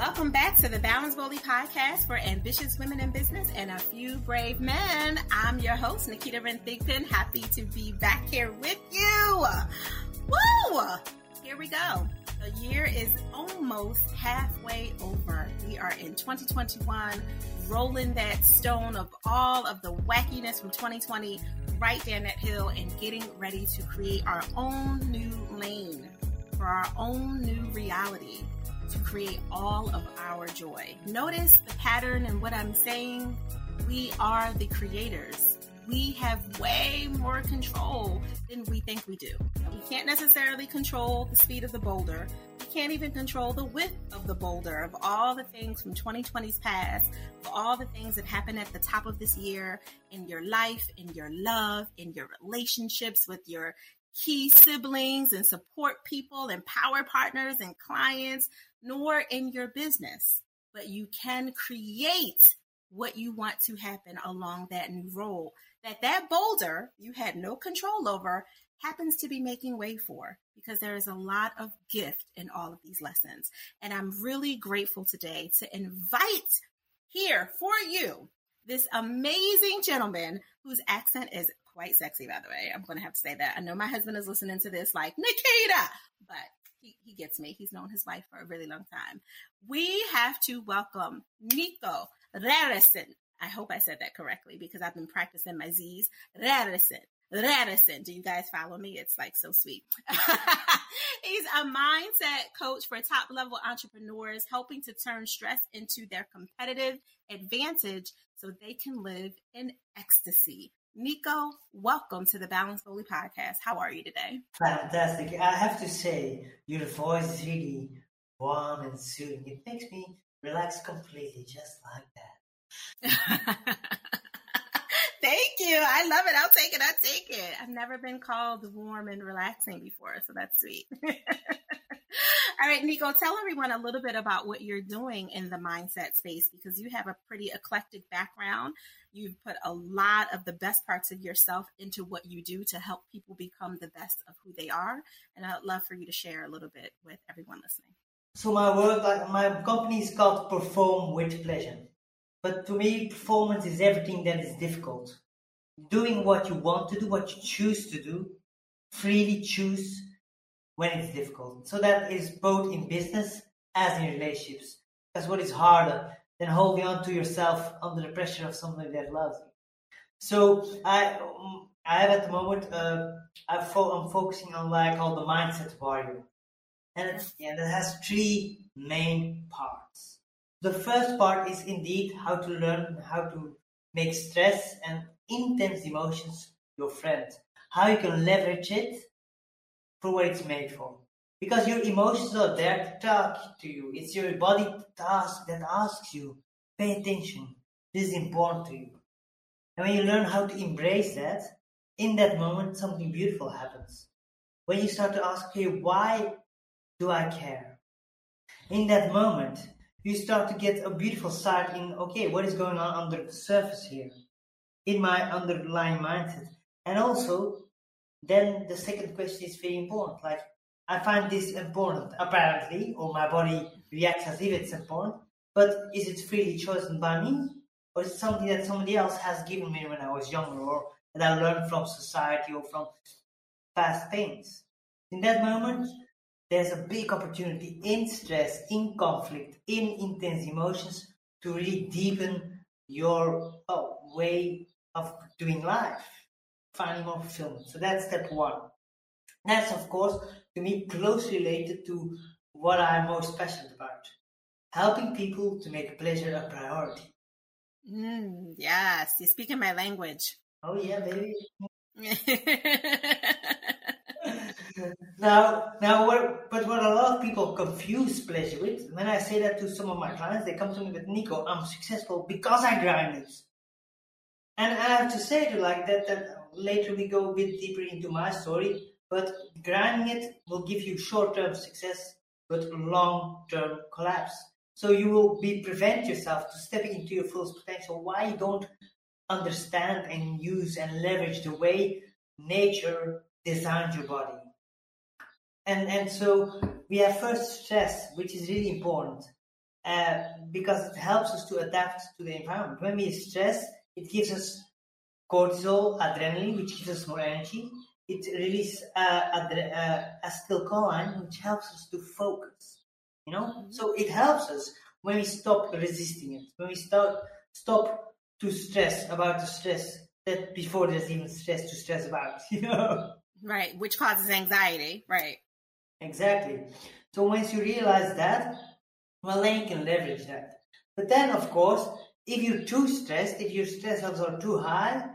Welcome back to the Balance Boldly podcast for ambitious women in business and a few brave men. I'm your host, Naketa Ren Thigpen. Happy to be back here with you. Woo! Here we go. The year is almost halfway over. We are in 2021, rolling that stone of all of the wackiness from 2020 right down that hill and getting ready to create our own new lane for our own new reality to create all of our joy. Notice the pattern and what I'm saying. We are the creators. We have way more control than we think we do. we can't necessarily control the speed of the boulder. We can't even control the width of the boulder of all the things from 2020's past, of all the things that happened at the top of this year in your life, in your love, in your relationships with your key siblings and support people and power partners and clients, nor in your business. But you can create what you want to happen along that new role that that boulder you had no control over happens to be making way for because there is a lot of gift in all of these lessons. And I'm really grateful today to invite here for you this amazing gentleman whose accent is quite sexy, by the way. I'm going to have to say that. I know my husband is listening to this like, Naketa, but he, he gets me. He's known his wife for a really long time. We have to welcome Nico Verresen. I hope I said that correctly because I've been practicing my Z's. Rarison. Radisson. Do you guys follow me? It's like so sweet. He's a mindset coach for top level entrepreneurs, helping to turn stress into their competitive advantage so they can live in ecstasy. Nico, welcome to the Balance Boldly podcast. How are you today? Fantastic. I have to say, your voice is really warm and soothing. It makes me relax completely, just like that. Thank you. I love it. I'll take it. I'll take it. I've never been called warm and relaxing before, so that's sweet. All right, Nico, tell everyone a little bit about what you're doing in the mindset space because you have a pretty eclectic background. You've put a lot of the best parts of yourself into what you do to help people become the best of who they are. And I'd love for you to share a little bit with everyone listening. So my work, like my company is called Perform with Pleasure. But to me, performance is everything that is difficult. Doing what you want to do, what you choose to do, freely choose when it's difficult. So that is both in business as in relationships. Because what is harder than holding on to yourself under the pressure of somebody that loves you? So I, I have at the moment, uh, I fo- I'm focusing on what I call the mindset warrior, and it, and it has three main parts. The first part is indeed how to learn how to make stress and intense emotions your friend. How you can leverage it for what it's made for. Because your emotions are there to talk to you. It's your body task that asks you, pay attention. This is important to you. And when you learn how to embrace that, in that moment, something beautiful happens. When you start to ask, okay, why do I care? In that moment, you start to get a beautiful sight in okay what is going on under the surface here in my underlying mindset. And also then the second question is very important. Like i find this important. Apparently or my body reacts as if it's important but is it freely chosen by me? Or is it something that somebody else has given me when i was younger or that i learned from society or from past things? In that moment there's a big opportunity in stress, in conflict, in intense emotions to really deepen your oh, way of doing life, finding more fulfillment. So that's step one. That's, of course, to me, closely related to what I'm most passionate about helping people to make pleasure a priority. Mm, yes, you're speaking my language. Oh, yeah, baby. now, now, what, but what a lot of people confuse pleasure with, when I say that to some of my clients, they come to me with, Nico, I'm successful because I grind it. And I have to say to like that, that later we go a bit deeper into my story, but grinding it will give you short-term success, but long-term collapse. So you will be prevent yourself to stepping into your fullest potential. Why you don't understand and use and leverage the way nature designed your body and and so we have first stress, which is really important. uh, because it helps us to adapt to the environment. When we stress, it gives us cortisol, adrenaline, which gives us more energy. It releases uh, adre- uh, acetylcholine, which helps us to focus. You know, mm-hmm. so it helps us when we stop resisting it, when we start stop to stress about the stress that before there's even stress to stress about. You know, right, which causes anxiety. Right. Exactly. So once you realize that, well, then you can leverage that. But then, of course, if you're too stressed, if your stress levels are too high,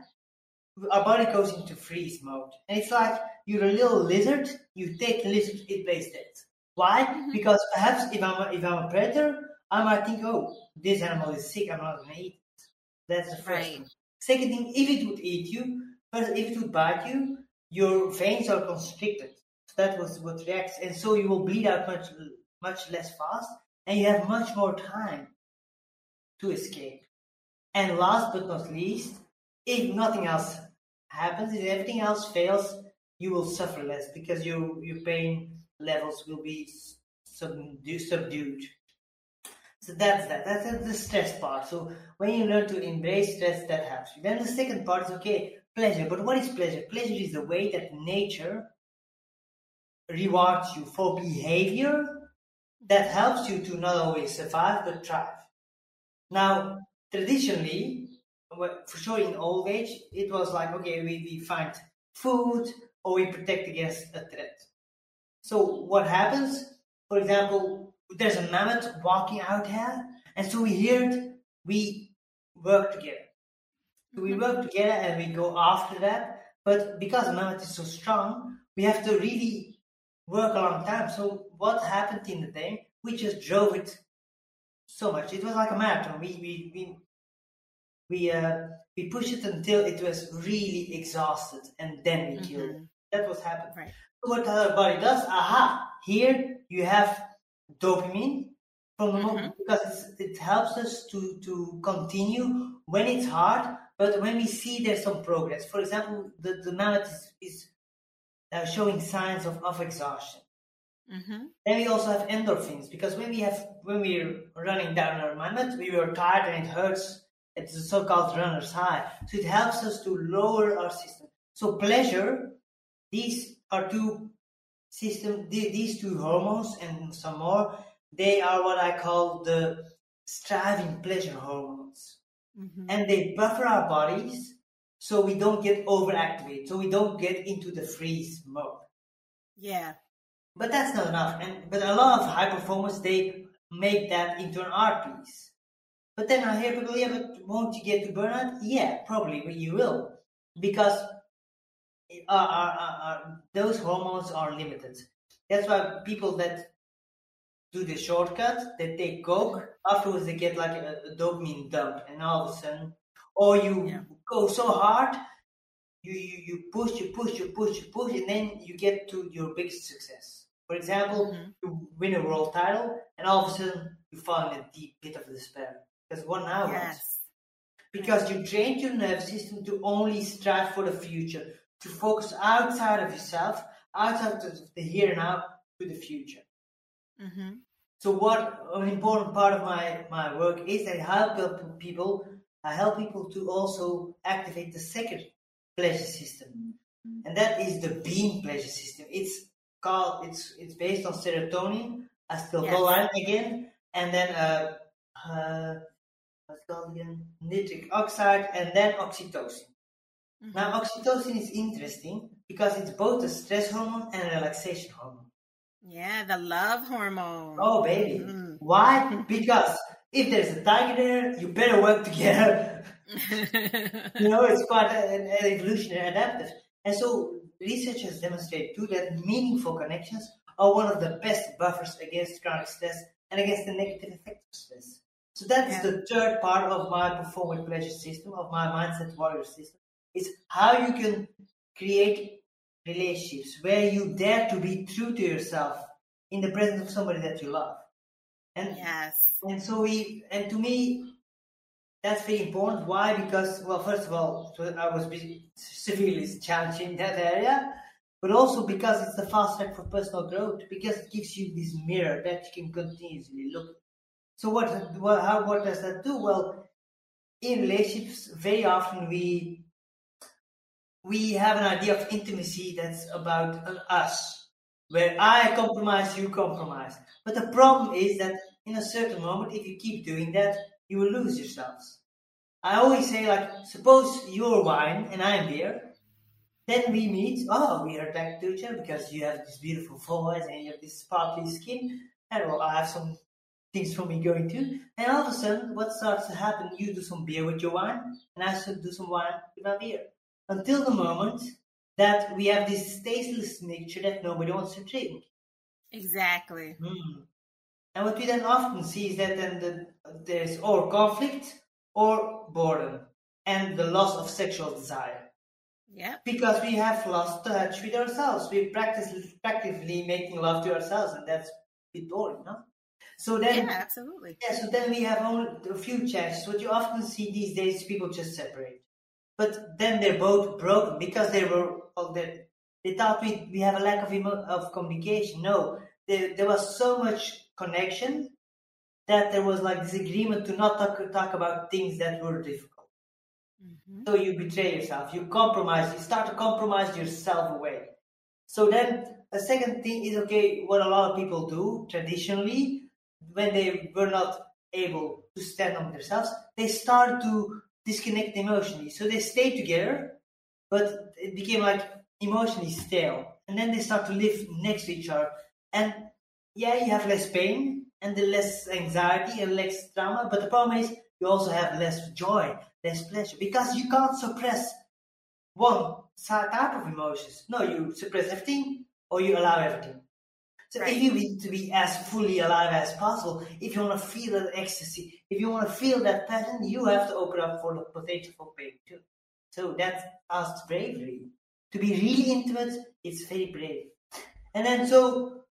our body goes into freeze mode. And it's like you're a little lizard, you take a lizard, it plays dead. Why? Mm-hmm. Because perhaps if I'm, a, if I'm a predator, I might think, oh, this animal is sick, I'm not going to eat it. That's the first right. thing. Second thing, if it would eat you, first, if it would bite you, your veins are constricted. That was what reacts. And so you will bleed out much, much less fast and you have much more time to escape. And last but not least, if nothing else happens, if everything else fails, you will suffer less because your your pain levels will be subdued. So that's that. That's the stress part. So when you learn to embrace stress, that helps you. Then the second part is okay, pleasure. But what is pleasure? Pleasure is the way that nature rewards you for behavior that helps you to not only survive but thrive. Now, traditionally, for sure in old age, it was like, okay, we, we find food or we protect against a threat. So what happens, for example, there's a mammoth walking out here, and so we hear it, we work together. So we mm-hmm. work together and we go after that. But because mammoth is so strong, we have to really work a long time. So what happened in the day? We just drove it so much. It was like a marathon. We we we we uh, we pushed it until it was really exhausted, and then we mm-hmm. killed. That was happening. Right. So what our body does? Aha! Here you have dopamine from mm-hmm. because it helps us to to continue when it's hard, but when we see there's some progress. For example, the the mammoth is, is uh, showing signs of, of exhaustion. Mm-hmm. Then we also have endorphins because when we have when we're running down our mammoth, we were tired and it hurts. It's the so-called runner's high. So it helps us to lower our system. So pleasure, these are two system. These two hormones and some more, they are what I call the striving pleasure hormones, mm-hmm. and they buffer our bodies so we don't get overactivated, so we don't get into the freeze mode. Yeah. But that's not enough. And but a lot of high performers they make that into an art piece. But then I hear people, yeah, but won't you get to burnout? Yeah, probably, but you will. Because our, our, our, those hormones are limited. That's why people that do the shortcut, that take coke, afterwards they get like a, a dopamine dump, and all of a sudden, or you yeah. go so hard, you, you, you push, you push, you push, you push, and then you get to your biggest success. For example, mm-hmm. you win a world title, and all of a sudden you fall in a deep pit of despair. Because what now? Yes. Because you trained your nervous system to only strive for the future, to focus outside of yourself, outside of the here and now, to the future. Mm-hmm. So, what an important part of my, my work is that I help people. I help people to also activate the second pleasure system, mm-hmm. and that is the beam pleasure system. It's called it's it's based on serotonin, acetylcholine yes. again, and then uh, uh, what's called again nitric oxide, and then oxytocin. Mm-hmm. Now, oxytocin is interesting because it's both a stress hormone and a relaxation hormone. Yeah, the love hormone. Oh, baby. Mm. Why? Because if there's a tiger there, you better work together. you know, it's quite an evolutionary adaptive. And so research has demonstrated too that meaningful connections are one of the best buffers against chronic stress and against the negative effects of stress. So that's yeah. the third part of my perform with pleasure system, of my mindset warrior system, is how you can create relationships where you dare to be true to yourself in the presence of somebody that you love. And yes. And so we and to me that's very important. Why? Because, well, first of all, I was severely challenged in that area, but also because it's the fast track for personal growth, because it gives you this mirror that you can continuously look. So what, what, how, what does that do? Well, in relationships, very often we we have an idea of intimacy that's about uh, us, where I compromise, you compromise. But the problem is that in a certain moment, if you keep doing that, you will lose yourselves. I always say, like, suppose you're wine and I'm beer, then we meet. Oh, we are attracted to each other because you have this beautiful voice and you have this sparkly skin, and well, I have some things for me going to. And all of a sudden, what starts to happen? You do some beer with your wine, and I should do some wine with my beer. Until the moment that we have this tasteless mixture that nobody wants to drink. Exactly. Hmm. And what we then often see is that then the, there's or conflict or boredom and the loss of sexual desire. Yeah. Because we have lost touch with ourselves. We practice practically making love to ourselves, and that's a bit boring, no? So then, yeah, absolutely. Yeah, so then we have only a few chances. What you often see these days, people just separate. But then they're both broken because they were all they, they thought we, we have a lack of emo- of communication. No, there, there was so much connection that there was like disagreement to not talk, talk about things that were difficult. Mm-hmm. So you betray yourself, you compromise, you start to compromise yourself away. So then a second thing is okay, what a lot of people do traditionally when they were not able to stand on themselves, they start to disconnect emotionally. So they stay together, but it became like emotionally stale. And then they start to live next to each other. And yeah, you have less pain and the less anxiety and less trauma, but the problem is you also have less joy, less pleasure, because you can't suppress one type of emotions. No, you suppress everything or you allow everything. So right. if you need to be as fully alive as possible, if you want to feel that ecstasy, if you want to feel that passion, you have to open up for the potential for pain too. So that asks bravery. To be really intimate, it's very brave. And then so,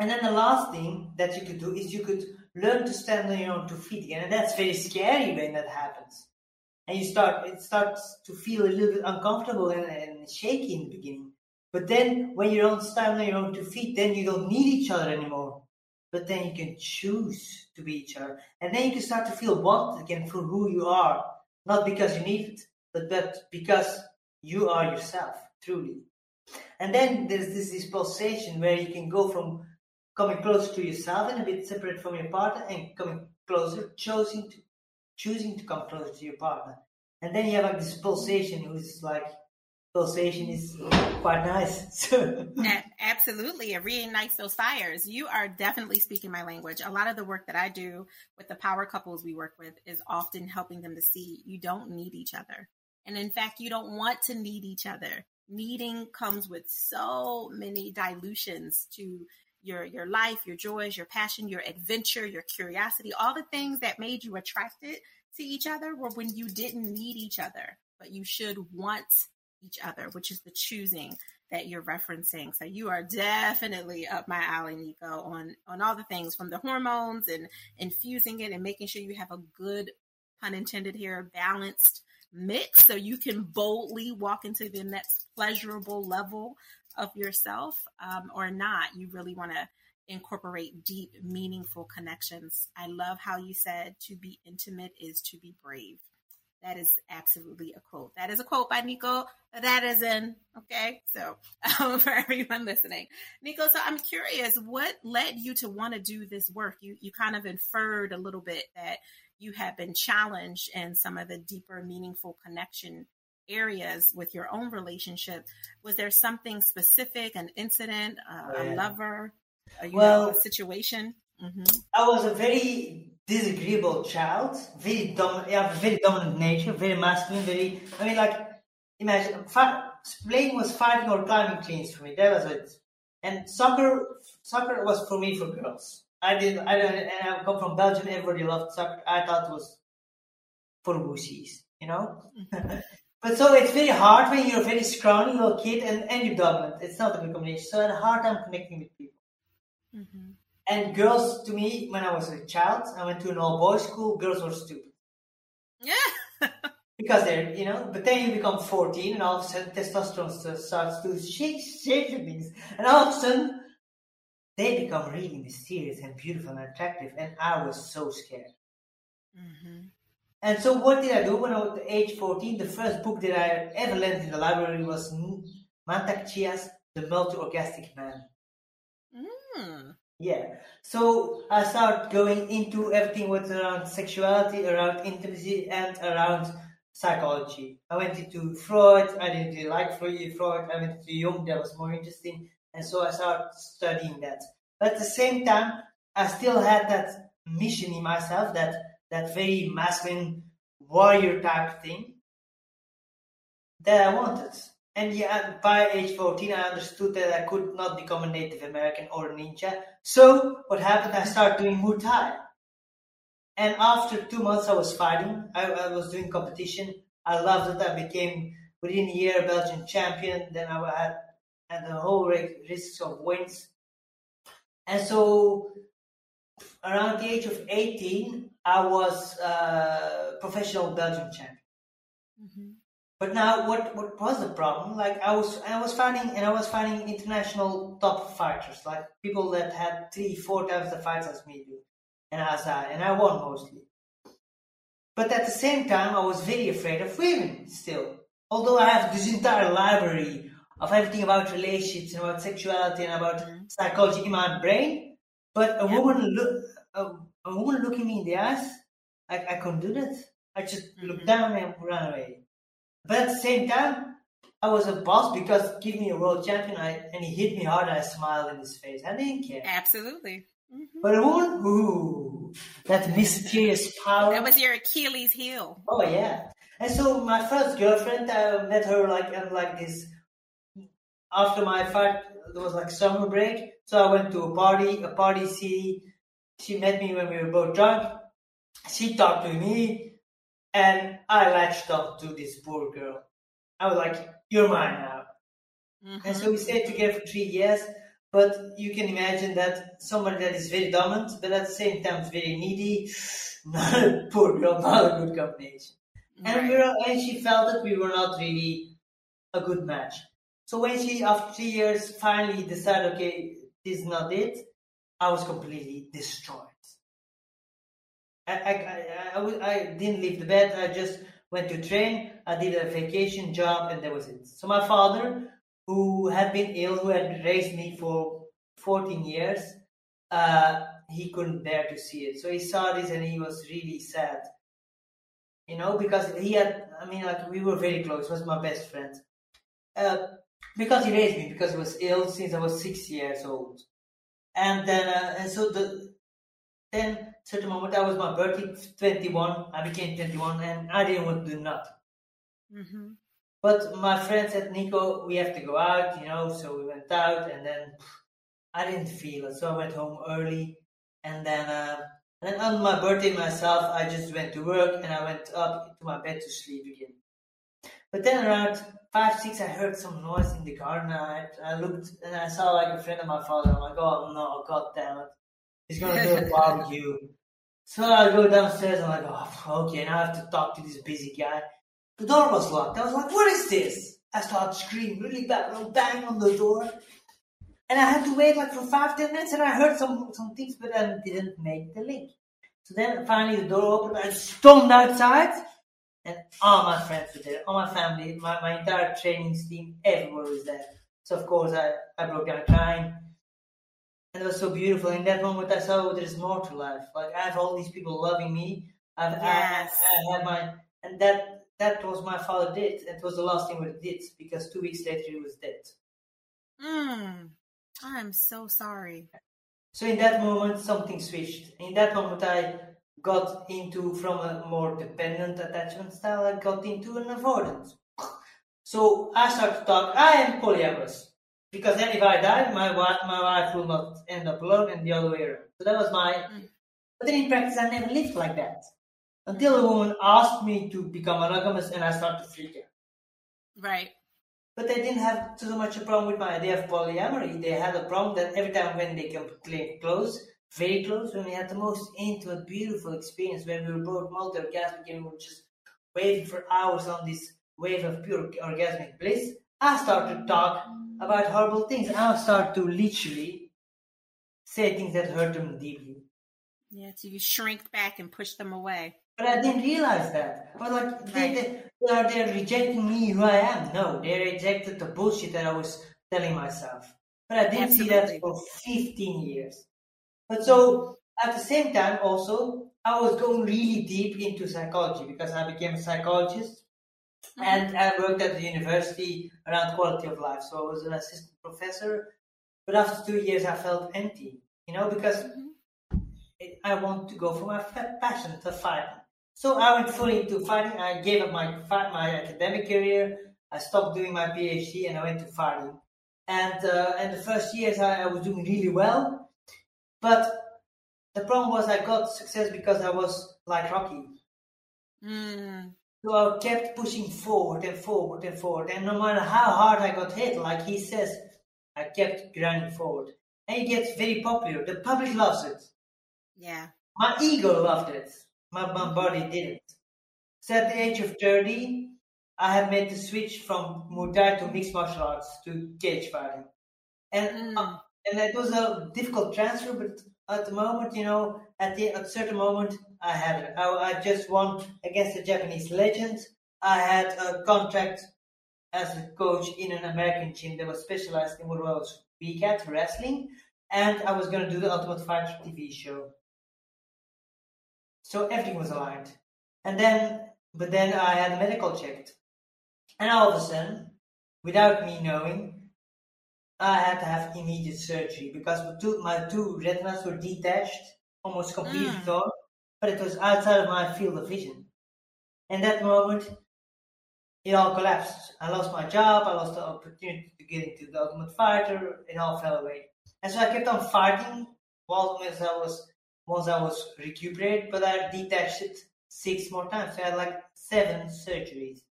and then the last thing that you could do is you could learn to stand on your own two feet again, and that's very scary when that happens. And you start, it starts to feel a little bit uncomfortable and, and shaky in the beginning. But then when you don't stand on your own two feet, then you don't need each other anymore. But then you can choose to be each other. And then you can start to feel wanted again for who you are. Not because you need it, but, but because you are yourself, truly. And then there's this, this pulsation where you can go from coming closer to yourself and a bit separate from your partner and coming closer, choosing to choosing to come closer to your partner. And then you have like this pulsation who's like pulsation is quite nice. Absolutely. It reignites those fires. You are definitely speaking my language. A lot of the work that I do with the power couples we work with is often helping them to see you don't need each other. And in fact, you don't want to need each other. Needing comes with so many dilutions to your your life, your joys, your passion, your adventure, your curiosity, all the things that made you attracted to each other were when you didn't need each other, but you should want each other, which is the choosing that you're referencing. So you are definitely up my alley, Nico, on on all the things from the hormones and infusing it and making sure you have a good, pun intended here, balanced mix so you can boldly walk into the next pleasurable level of yourself um, or not. You really want to incorporate deep, meaningful connections. I love how you said to be intimate is to be brave. That is absolutely a quote. That is a quote by Nico. That is in, okay? So, um, for everyone listening. Nico, so I'm curious, what led you to want to do this work? You, you kind of inferred a little bit that you have been challenged in some of the deeper, meaningful connection areas with your own relationship. Was there something specific, an incident, uh, a lover, a, well, know, a situation? Mm-hmm. I was a very disagreeable child, very dominant, yeah, very dominant nature, very masculine, very. I mean, like, imagine playing was fighting or climbing trees for me. That was it. And soccer, soccer was for me for girls. I did. I don't and I come from Belgium. Everybody loved soccer. I thought it was for wussies, you know. But so it's very hard when you're a very scrawny little kid and and you're dominant. It's not a good combination. So I had a hard time connecting with people. Mm-hmm. And girls, to me, when I was a child, I went to an all boys school. Girls were stupid. Yeah. because they're, you know, but then you become 14 and all of a sudden testosterone starts to shake, shake things. And all of a sudden, they become really mysterious and beautiful and attractive, and I was so scared. Mm-hmm. And so, what did I do when I was age 14? The first book that I ever lent in the library was Mantak Chia's The Multi Orgasmic Man. Mm. Yeah. So I started going into everything was around sexuality, around intimacy, and around psychology. I went into Freud. I didn't really like Freud. I went into Jung. That was more interesting. And so I started studying that. But at the same time, I still had that mission in myself, that that very masculine warrior type thing that I wanted. And yeah, by age 14, I understood that I could not become a Native American or a ninja. So what happened? I started doing Muay Thai. And after two months, I was fighting. I, I was doing competition. I loved it. I became within a year Belgian champion. Then I had and the whole risks of wins. And so around the age of 18, I was a professional Belgian champion. Mm-hmm. But now, what, what was the problem? Like I was, I was finding, and I was finding international top fighters, like people that had three, four times the fights as me do, and I, and I won mostly. But at the same time, I was very afraid of women still. Although I have this entire library of everything about relationships and about sexuality and about mm-hmm. psychology in my brain. But a woman look a, a, woman looking me in the eyes, I, I couldn't do that. I just mm-hmm. looked down and ran away. But at the same time, I was a boss because give me a world champion, I, and he hit me hard, and I smiled in his face. I didn't care. Absolutely. Mm-hmm. But a woman, ooh, that mysterious power. That was your Achilles heel. Oh yeah. And so my first girlfriend, I met her like like this after my fight, there was like summer break, so I went to a party, a party city. She met me when we were both drunk. She talked to me, and I latched up to this poor girl. I was like, "You're mine now." Mm-hmm. And so we stayed together for three years. But you can imagine that somebody that is very dominant, but at the same time very needy, not a poor girl, not a good combination. Right. And we were, and she felt that we were not really a good match. So when she, after three years, finally decided, okay, this is not it, I was completely destroyed. I, I, I, I, didn't leave the bed. I just went to train. I did a vacation job, and that was it. So my father, who had been ill, who had raised me for 14 years, uh, he couldn't bear to see it. So he saw this, and he was really sad. You know, because he had, I mean, like we were very close. He was my best friend. Uh, because he raised me because he was ill since I was six years old, and then uh, and so the then certain moment that was my birthday twenty one I became twenty one and I didn't want to do nothing. Mm-hmm. But my friend said, Nico, we have to go out, you know. So we went out, and then I didn't feel it, so I went home early, and then. Uh, and on my birthday myself, I just went to work and I went up to my bed to sleep again. But then around five, six, I heard some noise in the garden. I, I looked and I saw like a friend of my father. I'm like, oh no, god damn it. He's gonna do a barbecue. So I go downstairs. I'm like, oh, okay, now I have to talk to this busy guy. The door was locked. I was like, what is this? I started screaming really bad, bang on the door. And I had to wait like for five, ten minutes and I heard some, some things, but I didn't make the link. So then finally the door opened. I stormed outside and all my friends were there, all my family, my, my entire training team, everyone was there. So of course I, I broke down crying. And it was so beautiful. In that moment I saw oh, there's more to life. Like I have all these people loving me. I've, yes. I, I have my and that that was my father did. It was the last thing he did because two weeks later he was dead. Mm, I'm so sorry. So in that moment something switched. In that moment I got into from a more dependent attachment style, I got into an avoidant. So I started to talk, I am polyamorous. Because then if I die, my wife, my wife will not end up alone and the other way around. So that was my, mm. but then in practice I never lived like that. Until a woman asked me to become monogamous and I started to freak out. Right. But they didn't have too much a problem with my idea of polyamory. They had a problem that every time when they came close, very close when we had the most intimate, beautiful experience when we were both multi-orgasmic and we were just waiting for hours on this wave of pure orgasmic bliss. I started to talk about horrible things. and I started to literally say things that hurt them deeply. Yeah, so you shrink back and push them away. But I didn't realize that. But like, right. they, they, they, are they rejecting me who I am? No, they rejected the bullshit that I was telling myself. But I didn't Absolutely. see that for 15 years. But so at the same time, also, I was going really deep into psychology because I became a psychologist mm-hmm. and I worked at the university around quality of life. So I was an assistant professor. But after two years, I felt empty, you know, because mm-hmm. I want to go for my passion to fight. So I went fully into fighting. I gave up my my academic career. I stopped doing my PhD and I went to fighting. And uh, and the first years I, I, was doing really well, but the problem was I got success because I was like Rocky. Mm. So I kept pushing forward and forward and forward, and no matter how hard I got hit, like he says, I kept grinding forward. And it gets very popular. The public loves it. Yeah. My ego loved it my, my body didn't. So at the age of 30, I had made the switch from Muay Thai to mixed martial arts to cage fighting. And, mm. uh, and it was a difficult transfer, but at the moment, you know, at the at a certain moment, I had. I, I just won against the Japanese legends. I had a contract as a coach in an American gym that was specialized in what I was weak at, wrestling, and I was going to do the Ultimate Fighter TV show. So everything was aligned. And then, but then I had medical checked. And all of a sudden, without me knowing, I had to have immediate surgery because my two, my two retinas were detached, almost completely mm. torn, but it was outside of my field of vision. In that moment, it all collapsed. I lost my job, I lost the opportunity to get into the Ultimate Fighter, it all fell away. And so I kept on fighting while I was once I was recuperated, but I detached it six more times. So I had like seven surgeries.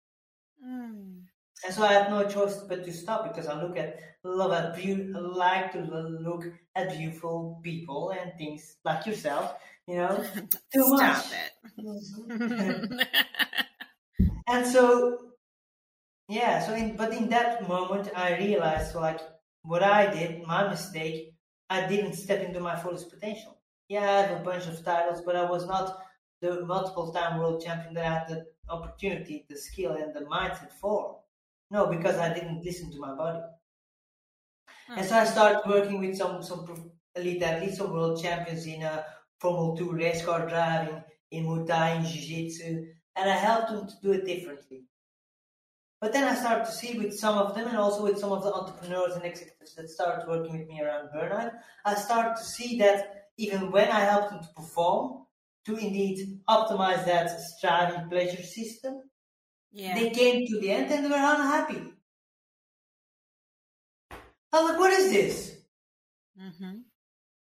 Mm. And so I had no choice but to stop because I look at love at beauty, like to look at beautiful people and things like yourself, you know, too Stop much. it. and so, yeah. So, in but in that moment, I realized like what I did, my mistake. I didn't step into my fullest potential yeah, I have a bunch of titles, but I was not the multiple time world champion that I had the opportunity, the skill, and the mindset for. No, because I didn't listen to my body. Hmm. And so I started working with some some elite athletes, some world champions in uh, Formula 2 race car driving, in Muay Thai, in Jiu Jitsu, and I helped them to do it differently. But then I started to see with some of them and also with some of the entrepreneurs and executives that started working with me around burnout, I started to see that even when I helped them to perform, to indeed optimize that striving pleasure system, yeah. they came to the end and they were unhappy. I was like, what is this? Mm-hmm.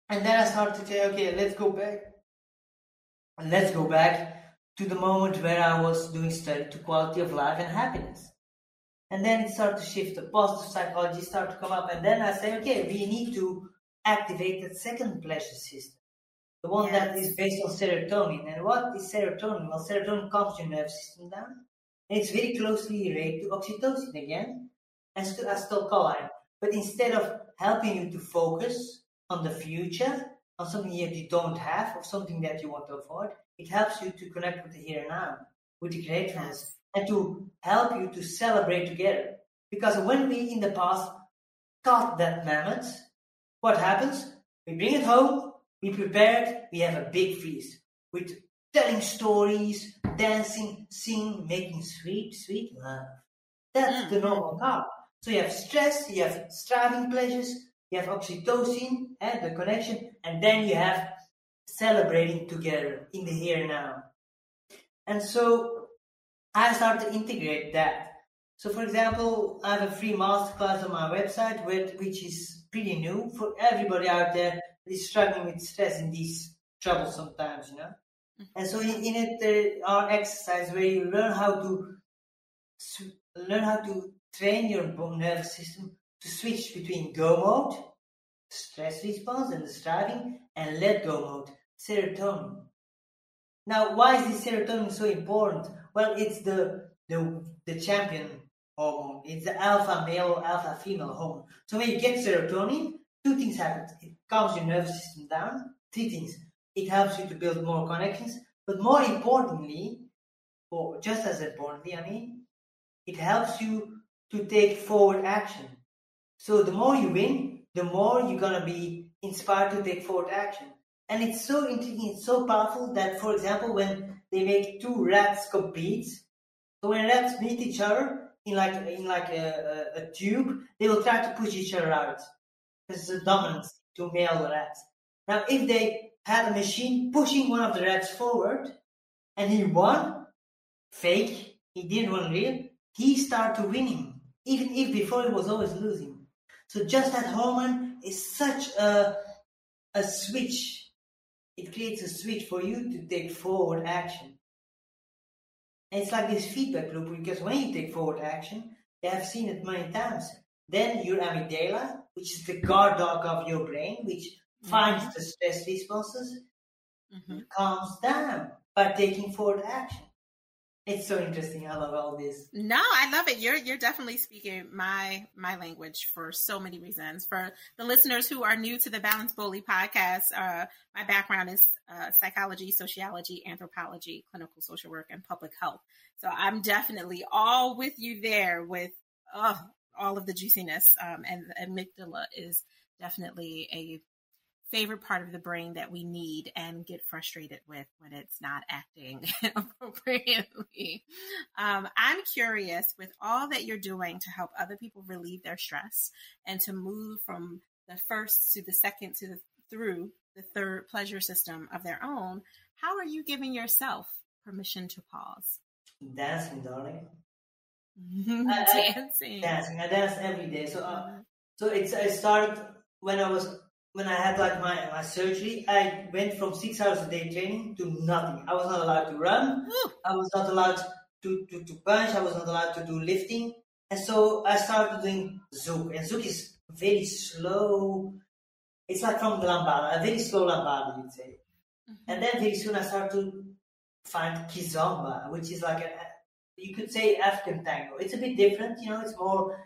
And then I started to say, okay, let's go back. Let's go back to the moment where I was doing study to quality of life and happiness. And then it started to shift. The positive psychology started to come up. And then I say, okay, we need to activate that second pleasure system, the one yes. that is based on serotonin. And what is serotonin? Well, serotonin calms your nervous system down. And it's very closely related to oxytocin again, as to acetylcholine. But instead of helping you to focus on the future, on something that you don't have, or something that you want to avoid, it helps you to connect with the here and now, with the gratefulness, and to help you to celebrate together. Because when we in the past caught that mammoth, what happens? We bring it home, we prepare it, we have a big feast with telling stories, dancing, singing, making sweet, sweet love. That's the mm. normal car. So you have stress, you have striving pleasures, you have oxytocin and the connection, and then you have celebrating together in the here and now. And so I start to integrate that. So for example, I have a free masterclass on my website with, which is pretty new for everybody out there that is struggling with stress in these troublesome times, you know. Mm-hmm. And so in, it there are exercises where you learn how to learn how to train your nervous system to switch between go mode, stress response and the striving, and let go mode, serotonin. Now, why is this serotonin so important? Well, it's the the the champion hormone. It's the alpha male, alpha female hormone. So when you get serotonin, two things happen. It calms your nervous system down. Three things. It helps you to build more connections. But more importantly, or just as importantly, I mean, it helps you to take forward action. So the more you win, the more you're gonna be inspired to take forward action. And it's so intriguing, it's so powerful that, for example, when they make two rats compete, so when rats meet each other in like in like a, a, a tube, they will try to push each other out. This is a dominance to male rats. Now, if they had a machine pushing one of the rats forward, and he won, fake, he didn't win real, he started winning, even if before he was always losing. So just that hormone is such a a switch. It creates a switch for you to take forward action. And it's like this feedback loop because when you take forward action, they have seen it many times. Then your amygdala, which is the guard dog of your brain, which. Finds the stress responses, mm-hmm. calms down by taking forward action. It's so interesting. I love all this. No, I love it. You're you're definitely speaking my my language for so many reasons. For the listeners who are new to the Balance Boldly podcast, uh, my background is uh, psychology, sociology, anthropology, clinical social work, and public health. So I'm definitely all with you there with uh, all of the juiciness. Um, and the amygdala is definitely a favorite part of the brain that we need and get frustrated with when it's not acting appropriately. Um, I'm curious with all that you're doing to help other people relieve their stress and to move from the first to the second to the through the third pleasure system of their own. How are you giving yourself permission to pause? Dancing, darling. dancing. I, dancing. I dance every day. So, uh, so it's I started when I was when I had like my, my surgery, I went from six hours a day training to nothing. I was not allowed to run. I was not allowed to, to, to punch. I was not allowed to do lifting. And so I started doing Zouk. And Zouk is very slow. It's like from the lambada, a very slow lambada, you'd say. Mm-hmm. And then very soon I started to find Kizomba, which is like a, you could say African tango. It's a bit different, you know, it's more,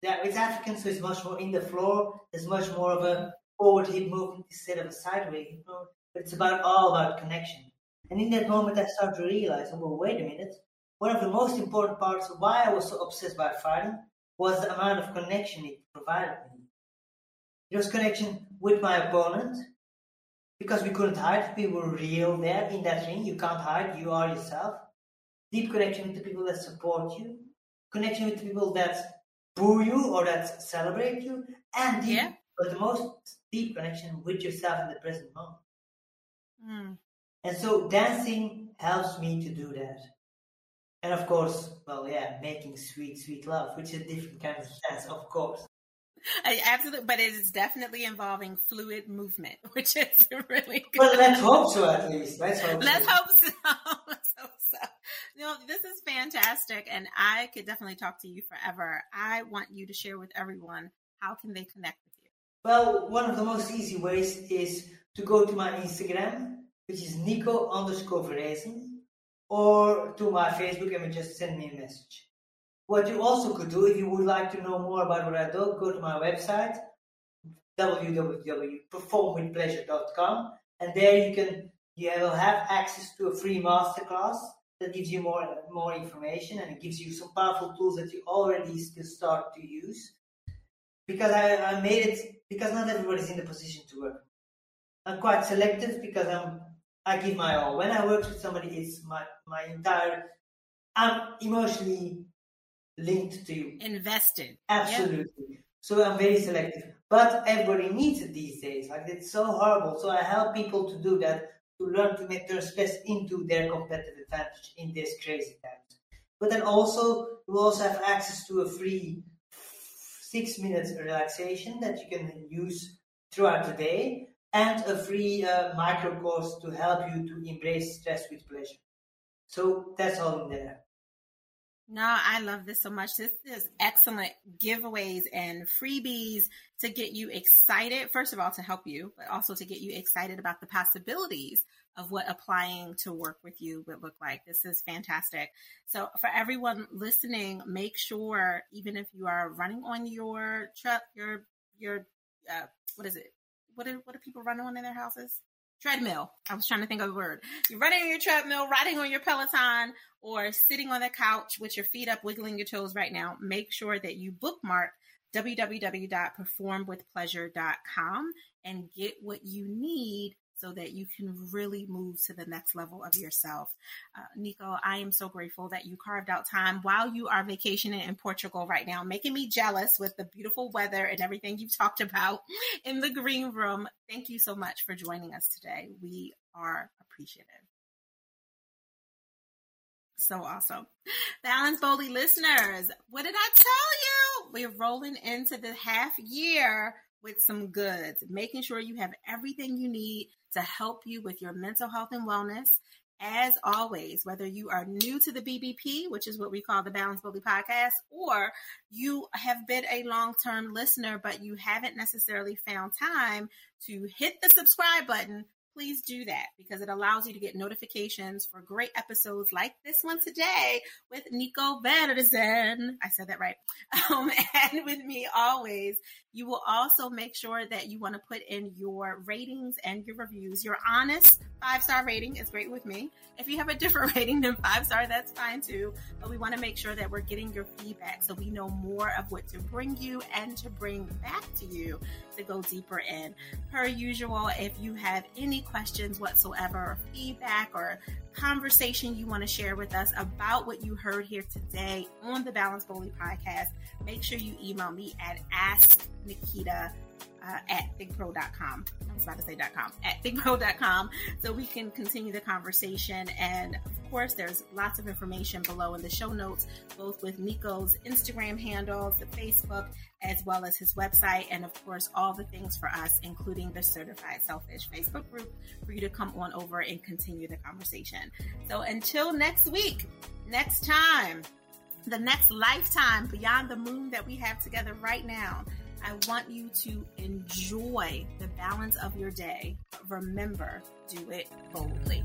yeah, it's African, so it's much more in the floor. There's much more of a forward hip movement instead of a sideways hip movement. But it's about all about connection. And in that moment, I started to realize, oh, well, wait a minute. One of the most important parts of why I was so obsessed by fighting was the amount of connection it provided me. It was connection with my opponent because we couldn't hide. We were real there in that ring. You can't hide. You are yourself. Deep connection with the people that support you. Connection with the people that boo you or that celebrate you. And deep yeah but the most deep connection with yourself in the present moment. Mm. And so dancing helps me to do that. And of course, well, yeah, making sweet, sweet love, which is a different kind of dance, of course. I, absolutely, but it is definitely involving fluid movement, which is really good. Well, let's hope so at least. Let's hope let's so. Hope so. let's hope so. You know, this is fantastic, and I could definitely talk to you forever. I want you to share with everyone how can they connect well, one of the most easy ways is to go to my Instagram, which is Nico underscore Verresen, or to my Facebook and just send me a message. What you also could do, if you would like to know more about what I do, go to my website, www.performwithpleasure.com, and there you can you will have access to a free masterclass that gives you more more information and it gives you some powerful tools that you already still start to use. Because I, I made it because not everybody's in the position to work. I'm quite selective because I'm I give my all. When I work with somebody, it's my my entire. I'm emotionally linked to you. Invested. Absolutely. Yep. So I'm very selective. But everybody needs it these days. Like it's so horrible. So I help people to do that, to learn to make their stress into their competitive advantage in this crazy times. But then also you also have access to a free six minutes relaxation that you can use throughout the day and a free uh, micro course to help you to embrace stress with pleasure. So that's all in there. No, I love this so much. This is excellent giveaways and freebies to get you excited. First of all, to help you, but also to get you excited about the possibilities of what applying to work with you would look like. This is fantastic. So, for everyone listening, make sure, even if you are running on your truck, your your uh, what is it? What do, what do people run on in their houses? Treadmill. I was trying to think of the word. You're running on your treadmill, riding on your Peloton, or sitting on the couch with your feet up, wiggling your toes right now. Make sure that you bookmark www.performwithpleasure.com and get what you need so that you can really move to the next level of yourself. Uh, Nico, I am so grateful that you carved out time while you are vacationing in Portugal right now, making me jealous with the beautiful weather and everything you've talked about in the green room. Thank you so much for joining us today. We are appreciative. So awesome. Balance Boldly listeners, what did I tell you? We're rolling into the half year with some goods, making sure you have everything you need to help you with your mental health and wellness. As always, whether you are new to the BBP, which is what we call the Balance Boldly podcast, or you have been a long term listener, but you haven't necessarily found time to hit the subscribe button please do that because it allows you to get notifications for great episodes like this one today with Nico Vanderzen. I said that right. Um, and with me always. You will also make sure that you want to put in your ratings and your reviews. Your honest five star rating is great with me. If you have a different rating than five star, that's fine too. But we want to make sure that we're getting your feedback so we know more of what to bring you and to bring back to you to go deeper in. Per usual, if you have any questions whatsoever, or feedback, or conversation you want to share with us about what you heard here today on the Balance Boldly podcast, make sure you email me at asknaketa uh, at thinkpro.com. I was about to say dot .com at thinkpro.com so we can continue the conversation. And course, there's lots of information below in the show notes, both with Nico's Instagram handles, the Facebook, as well as his website, and of course, all the things for us, including the Certified Selfish Facebook group for you to come on over and continue the conversation. So until next week, next time, the next lifetime beyond the moon that we have together right now. I want you to enjoy the balance of your day. Remember, do it boldly.